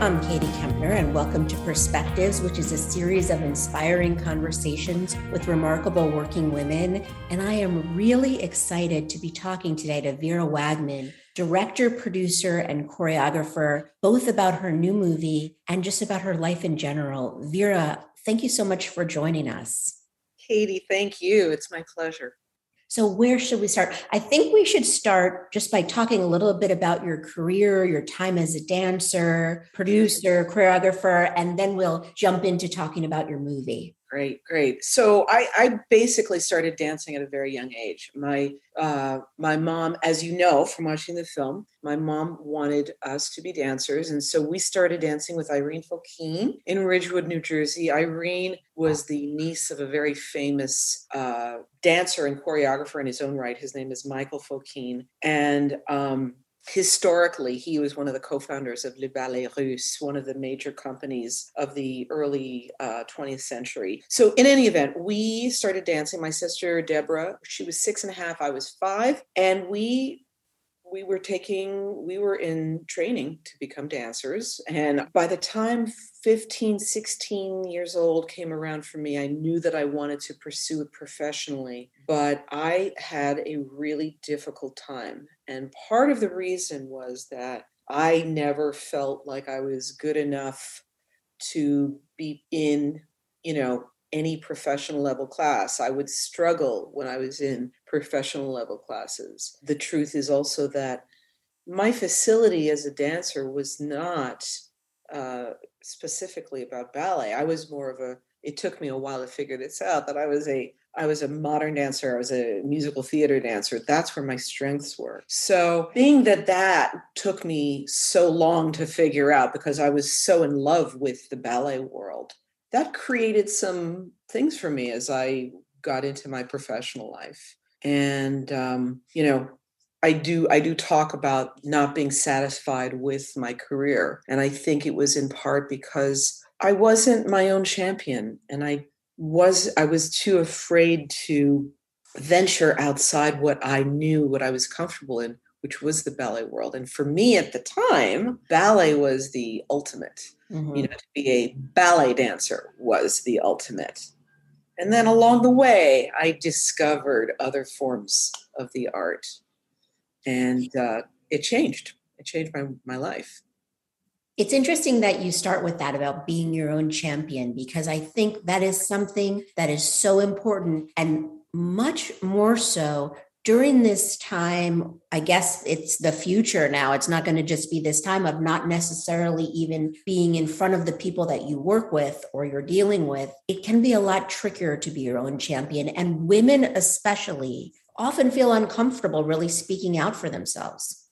I'm Katie Kempner, and welcome to Perspectives, which is a series of inspiring conversations with remarkable working women. And I am really excited to be talking today to Vera Wagman, director, producer, and choreographer, both about her new movie and just about her life in general. Vera, thank you so much for joining us. Katie, thank you. It's my pleasure. So, where should we start? I think we should start just by talking a little bit about your career, your time as a dancer, producer, choreographer, and then we'll jump into talking about your movie. Great, great. So I, I basically started dancing at a very young age. My uh, my mom, as you know from watching the film, my mom wanted us to be dancers, and so we started dancing with Irene Fokine in Ridgewood, New Jersey. Irene was the niece of a very famous uh, dancer and choreographer in his own right. His name is Michael Fokine, and um, historically, he was one of the co-founders of Le Ballet Russe, one of the major companies of the early uh, 20th century. So, in any event, we started dancing. My sister Deborah, she was six and a half, I was five, and we we were taking we were in training to become dancers and by the time 15 16 years old came around for me i knew that i wanted to pursue it professionally but i had a really difficult time. And part of the reason was that i never felt like i was good enough to be in you know any professional level class. I would struggle when I was in professional level classes. The truth is also that my facility as a dancer was not uh, specifically about ballet. I was more of a. It took me a while to figure this out that I was a I was a modern dancer. I was a musical theater dancer. That's where my strengths were. So, being that that took me so long to figure out because I was so in love with the ballet world, that created some things for me as I got into my professional life. And um, you know, I do I do talk about not being satisfied with my career, and I think it was in part because I wasn't my own champion, and I was I was too afraid to venture outside what I knew, what I was comfortable in, which was the ballet world. And for me at the time, ballet was the ultimate. Mm-hmm. You know, to be a ballet dancer was the ultimate. And then along the way, I discovered other forms of the art. And uh, it changed. It changed my, my life. It's interesting that you start with that about being your own champion, because I think that is something that is so important and much more so during this time, I guess it's the future now. It's not going to just be this time of not necessarily even being in front of the people that you work with or you're dealing with. It can be a lot trickier to be your own champion. And women, especially, often feel uncomfortable really speaking out for themselves.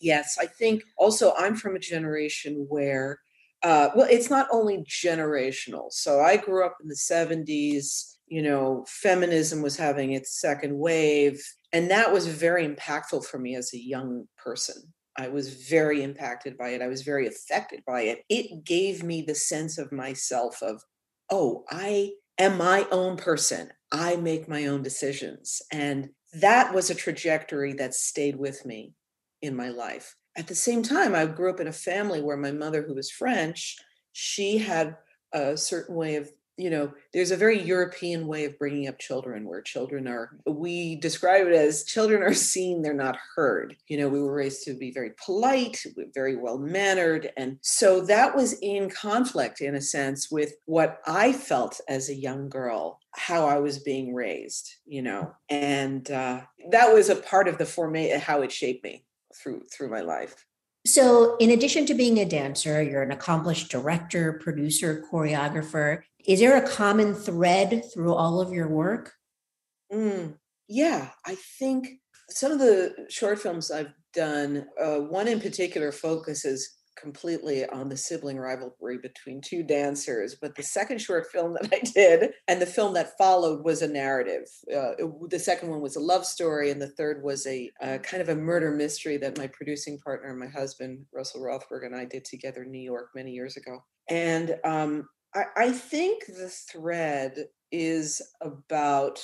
Yes, I think also I'm from a generation where, uh, well, it's not only generational. So I grew up in the 70s you know, feminism was having its second wave. And that was very impactful for me as a young person. I was very impacted by it. I was very affected by it. It gave me the sense of myself of, oh, I am my own person. I make my own decisions. And that was a trajectory that stayed with me in my life. At the same time, I grew up in a family where my mother, who was French, she had a certain way of you know there's a very european way of bringing up children where children are we describe it as children are seen they're not heard you know we were raised to be very polite very well mannered and so that was in conflict in a sense with what i felt as a young girl how i was being raised you know and uh, that was a part of the format how it shaped me through through my life so, in addition to being a dancer, you're an accomplished director, producer, choreographer. Is there a common thread through all of your work? Mm, yeah, I think some of the short films I've done, uh, one in particular focuses completely on the sibling rivalry between two dancers. But the second short film that I did and the film that followed was a narrative. Uh, it, the second one was a love story, and the third was a, kind of a murder mystery that my producing partner, my husband, Russell Rothberg, and I did together in New York many years ago. And um, I, I think the thread is about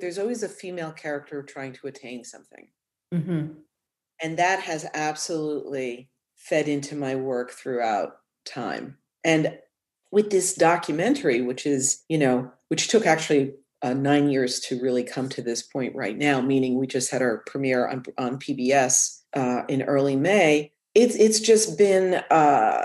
there's always a female character trying to attain something. Mm-hmm. And that has absolutely fed into my work throughout time. And with this documentary, which is, you know, which took actually uh, nine years to really come to this point right now, meaning we just had our premiere on, on PBS uh, in early May. It's it's just been uh,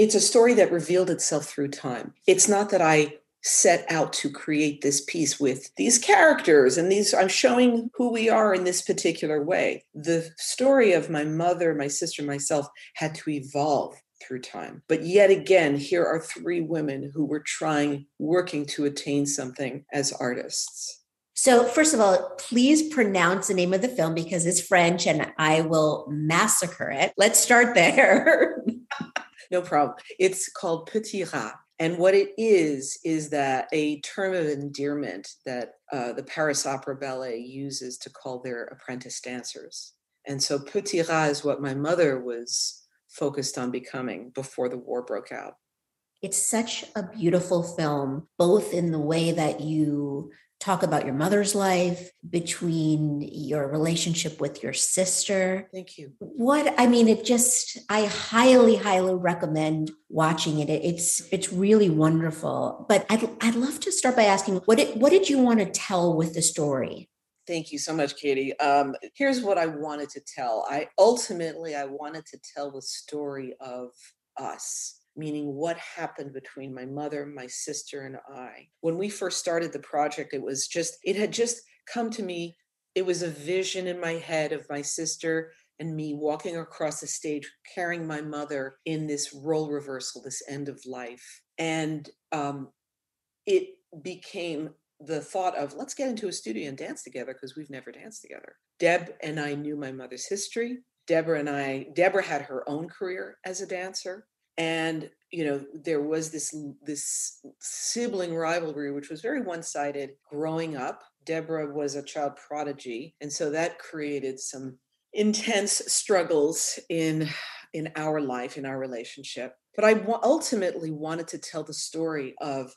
it's a story that revealed itself through time. It's not that I set out to create this piece with these characters and these i'm showing who we are in this particular way the story of my mother my sister myself had to evolve through time but yet again here are three women who were trying working to attain something as artists so, first of all, please pronounce the name of the film because it's French and I will massacre it. Let's start there. no problem. It's called Petit Rat. And what it is, is that a term of endearment that uh, the Paris Opera Ballet uses to call their apprentice dancers. And so Petit Rat is what my mother was focused on becoming before the war broke out. It's such a beautiful film, both in the way that you talk about your mother's life, between your relationship with your sister. Thank you. What I mean, it just I highly, highly recommend watching it. It's it's really wonderful. But I'd I'd love to start by asking what did what did you want to tell with the story? Thank you so much, Katie. Um, here's what I wanted to tell. I ultimately I wanted to tell the story of us meaning what happened between my mother, my sister, and I. When we first started the project, it was just, it had just come to me. It was a vision in my head of my sister and me walking across the stage carrying my mother in this role reversal, this end of life. And um, it became the thought of let's get into a studio and dance together because we've never danced together. Deb and I knew my mother's history. Deborah and I, Deborah had her own career as a dancer and you know there was this this sibling rivalry which was very one-sided growing up. Deborah was a child prodigy and so that created some intense struggles in in our life in our relationship. But I ultimately wanted to tell the story of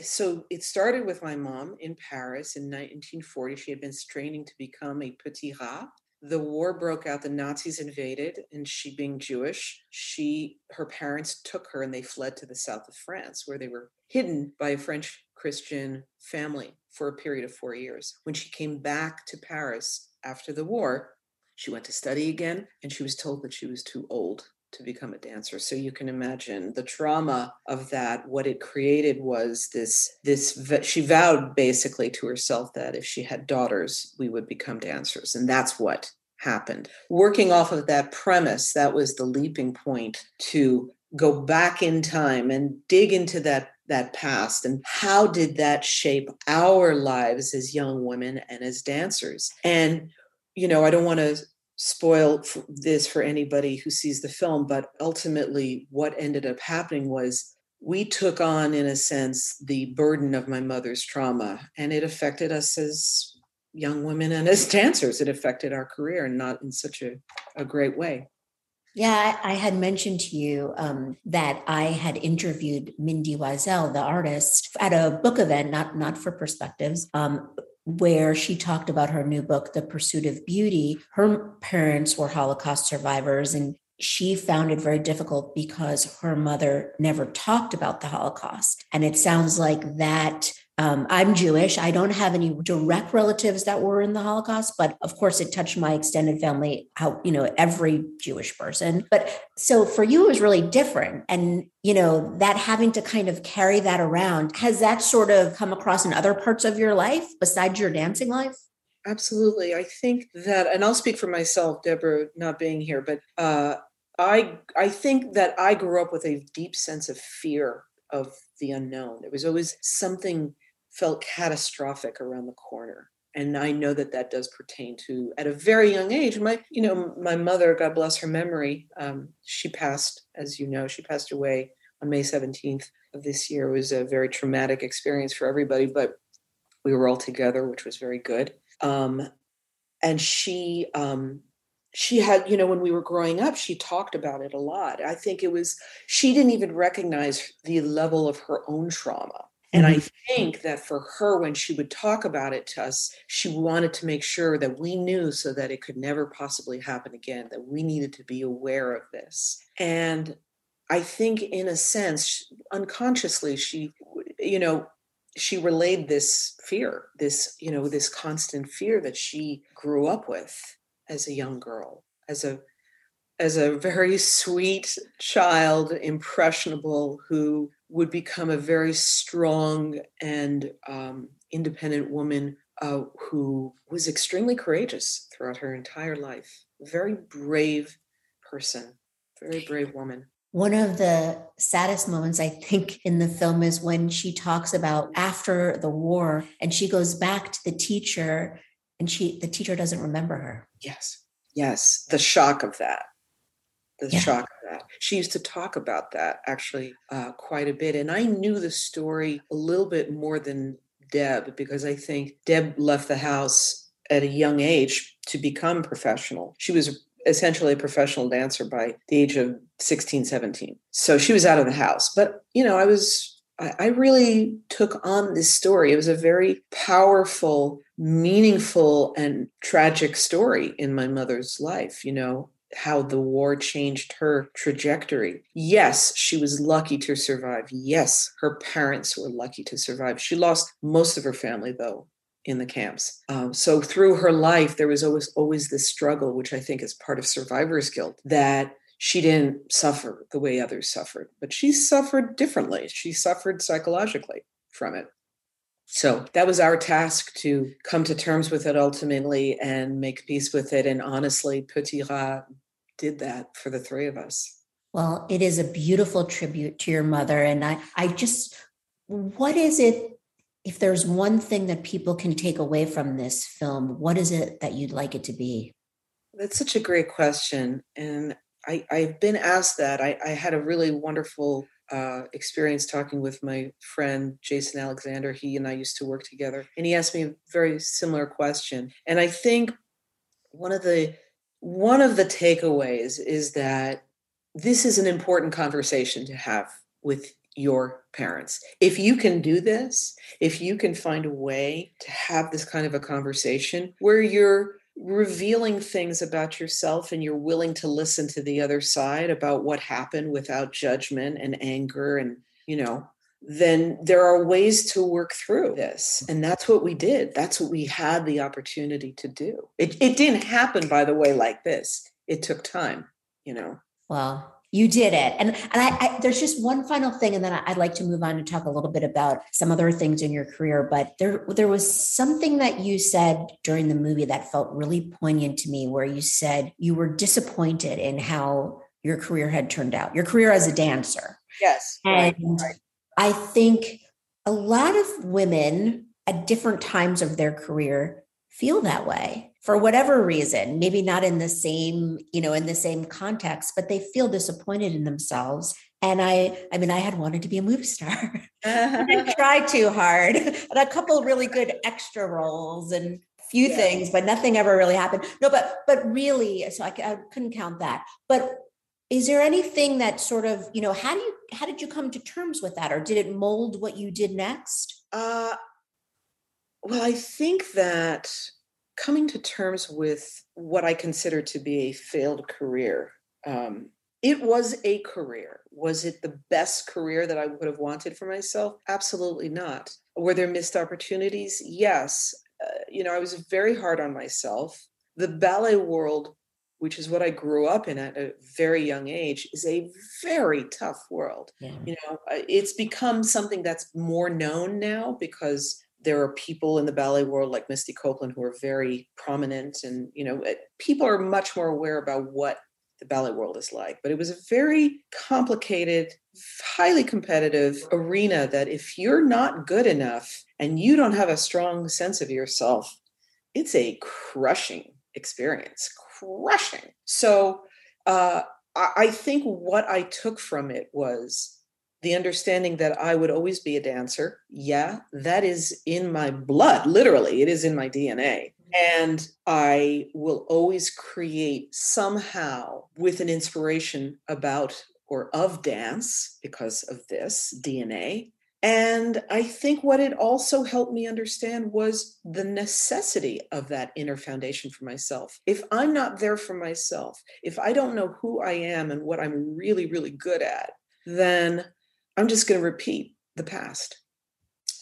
so it started with my mom in paris in 1940 she had been straining to become a petit rat the war broke out the nazis invaded and she being jewish she her parents took her and they fled to the south of france where they were hidden by a french christian family for a period of 4 years. When she came back to paris after the war she went to study again and she was told that she was too old to become a dancer. So you can imagine the trauma of that what it created was this this she vowed basically to herself that if she had daughters we would become dancers. And that's what happened. Working off of that premise that was the leaping point to go back in time and dig into that that past. And how did that shape our lives as young women and as dancers? And you know i don't want to spoil this for anybody who sees the film, but ultimately, what ended up happening was we took on, in a sense, the burden of my mother's trauma, and it affected us as young women and as dancers. It affected our career, and not in such a, a great way. Yeah, I, had mentioned to you um, that I had interviewed Mindy Weisel, the artist, at a book event, not not for perspectives, um, where she talked about her new book, The Pursuit of Beauty. Her parents were Holocaust survivors, and she found it very difficult because her mother never talked about the Holocaust. And it sounds like that um, I'm Jewish. I don't have any direct relatives that were in the Holocaust, but of course, it touched my extended family, how, you know, every Jewish person. But so for you, it was really different. And, you know, that having to kind of carry that around, has that sort of come across in other parts of your life besides your dancing life? Absolutely. I think that, and I'll speak for myself, Deborah not being here, but uh, I I think that I grew up with a deep sense of fear of the unknown. There was always something felt catastrophic around the corner. And i know that that does pertain to at a very young age my you know my mother god bless her memory um, she passed as you know she passed away on may 17th of this year. It was a very traumatic experience for everybody but we were all together which was very good. Um, and she um, she had you know when we were growing up she talked about it a lot. I think it was she didn't even recognize the level of her own trauma and mm-hmm. I think that for her, when she would talk about it to us, she wanted to make sure that we knew so that it could never possibly happen again, that we needed to be aware of this. And I think, in a sense, unconsciously, she, you know, she relayed this fear, this, you know, this constant fear that she grew up with as a young girl, as a as a very sweet child, impressionable, who would become a very strong and um, independent woman uh, who was extremely courageous throughout her entire life. Very brave person, very brave woman. One of the saddest moments, I think, in the film is when she talks about after the war and she goes back to the teacher and she the teacher doesn't remember her. Yes. Yes. The shock of that. The yeah. shock of that. She used to talk about that actually uh, quite a bit. And I knew the story a little bit more than Deb because I think Deb left the house at a young age to become professional. She was essentially a professional dancer by the age of 16, 17. So she was out of the house. But, you know, I was, I, really took on this story. It was a very powerful, meaningful, and tragic story in my mother's life, you know, how the war changed her trajectory. Yes, she was lucky to survive. Yes, her parents were lucky to survive. She lost most of her family, though, in the camps. Um, so through her life, there was always always this struggle, which I think is part of survivor's guilt, that she didn't suffer the way others suffered, but she suffered differently. She suffered psychologically from it. So that was our task to come to terms with it ultimately and make peace with it. And honestly, Petit Rat did that for the three of us. Well, it is a beautiful tribute to your mother. And I, I just, what is it if there's one thing that people can take away from this film, what is it that you'd like it to be? That's such a great question. And I, I've been asked that. I, I had a really wonderful uh, experience talking with my friend Jason Alexander. He and I used to work together, and he asked me a very similar question. And I think one of the one of the takeaways is that this is an important conversation to have with your parents. If you can do this, if you can find a way to have this kind of a conversation where you're revealing things about yourself and you're willing to listen to the other side about what happened without judgment and anger and, you know, then there are ways to work through this. And that's what we did. That's what we had the opportunity to do. It, it didn't happen, by the way, like this. It took time, you know. Well, you did it. And and I, I, there's just one final thing and then i'd like to move on and talk a little bit about some other things in your career but there there was something that you said during the movie that felt really poignant to me where you said you were disappointed in how your career had turned out your career as a dancer. Yes. And right. i think a lot of women at different times of their career feel that way for whatever reason maybe not in the same you know in the same context but they feel disappointed in themselves. And i i mean i had wanted to be a movie star. I didn't try too hard. And a couple really good extra roles and few yeah. things but nothing ever really happened. No but but really so I, I couldn't count that. But is there anything that sort of you know how do you how did you come to terms with that? Or did it mold what you did next? Uh well, I think that coming to terms with what I consider to be a failed career, um, it was a career. Was it the best career that I would have wanted for myself? Absolutely not. Were there missed opportunities? Yes. Uh, you know, I was very hard on myself. The ballet world, which is what I grew up in at a very young age, is a very tough world. Yeah. You know, uh, it's become something that's more known now because there are people in the ballet world like Misty Copeland who are very prominent, and you know, people are much more aware about what the ballet world is like. But it was a very complicated, highly competitive arena that if you're not good enough and you don't have a strong sense of yourself, it's a crushing experience, crushing. So uh, I think what I took from it was the understanding that I would always be a dancer. Yeah, that is in my blood, literally, it is in my DNA. And I will always create somehow with an inspiration about or of dance because of this DNA. And I think what it also helped me understand was the necessity of that inner foundation for myself. If I'm not there for myself, if I don't know who I am and what I'm really, really good at, then I'm just going to repeat the past,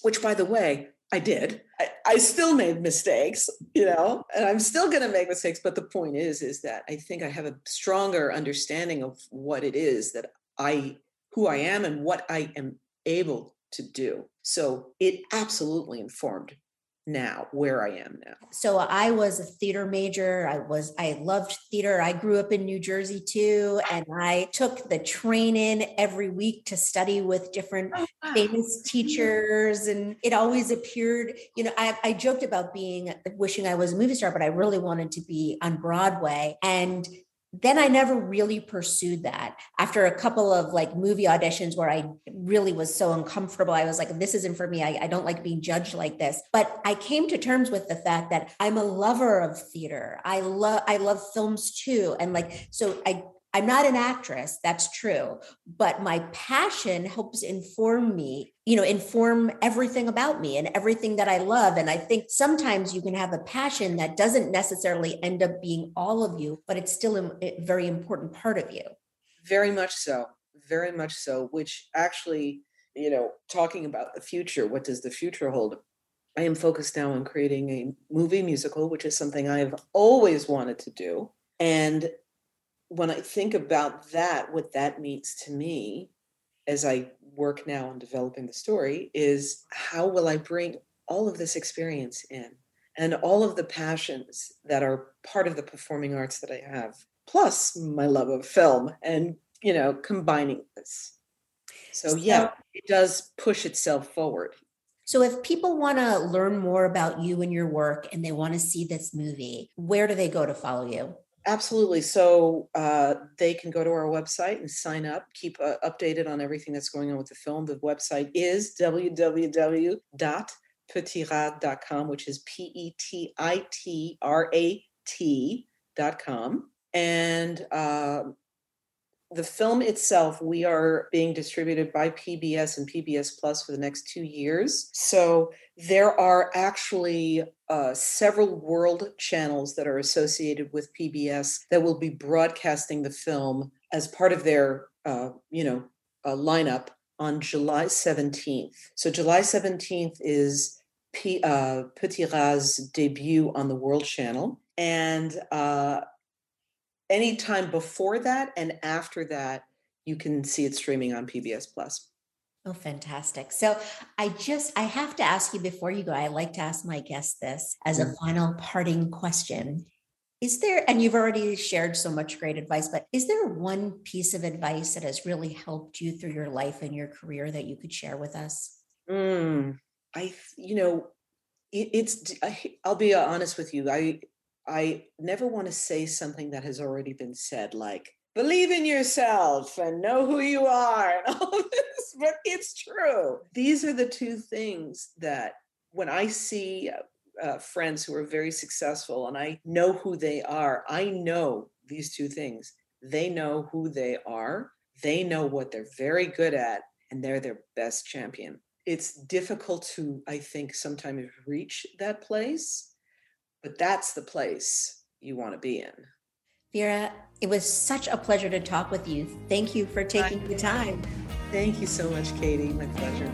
which, by the way, I did. I, I, still made mistakes, you know, and I'm still going to make mistakes. But the point is, is that I think I have a stronger understanding of what it is that I, who I am, and what I am able to do. So it absolutely informed now where I am now. So I was a theater major. I was I loved theater. I grew up in New Jersey too and I took the train in every week to study with different oh, wow. famous teachers and it always appeared, you know, I, I joked about being wishing I was a movie star but I really wanted to be on Broadway and then I never really pursued that. After a couple of like movie auditions where I really was so uncomfortable, I was like, this isn't for me. I, I, don't like being judged like this. But I came to terms with the fact that I'm a lover of theater. I love I love films too. And like, so I I'm not an actress, that's true, but my passion helps inform me, you know, inform everything about me and everything that I love. And I think sometimes you can have a passion that doesn't necessarily end up being all of you, but it's still a very important part of you. Very much so. Very much so, which actually, you know, talking about the future, what does the future hold? I am focused now on creating a movie musical, which is something I've always wanted to do. And when I think about that, what that means to me as I work now on developing the story is how will I bring all of this experience in and all of the passions that are part of the performing arts that I have, plus my love of film and, you know, combining this. So, yeah, it does push itself forward. So, if people want to learn more about you and your work and they want to see this movie, where do they go to follow you? Absolutely. So uh, they can go to our website and sign up, keep uh, updated on everything that's going on with the film. The website is www.petitrat.com, which is P E T I T R A T.com. And uh, the film itself, we are being distributed by PBS and PBS Plus for the next two years. So there are actually uh, several world channels that are associated with PBS that will be broadcasting the film as part of their, uh, you know, uh, lineup on July 17th. So July 17th is P, uh, Petit Rat's debut on the World Channel. And uh, anytime before that and after that, you can see it streaming on PBS Plus. Oh, fantastic. So I just, I have to ask you before you go, I like to ask my guests this as a final parting question. Is there, and you've already shared so much great advice, but is there one piece of advice that has really helped you through your life and your career that you could share with us? Mm, I, you know, it, it's, I, I'll be honest with you. I, I never want to say something that has already been said, like, believe in yourself and know who you are and all of this, but it's true. These are the two things that when I see uh, friends who are very successful and I know who they are, I know these two things. They know who they are, they know what they're very good at, and they're their best champion. It's difficult to, I think, sometimes reach that place but that's the place you want to be in. Vera, it was such a pleasure to talk with you. Thank you for taking the time. Thank you so much, Katie. My pleasure.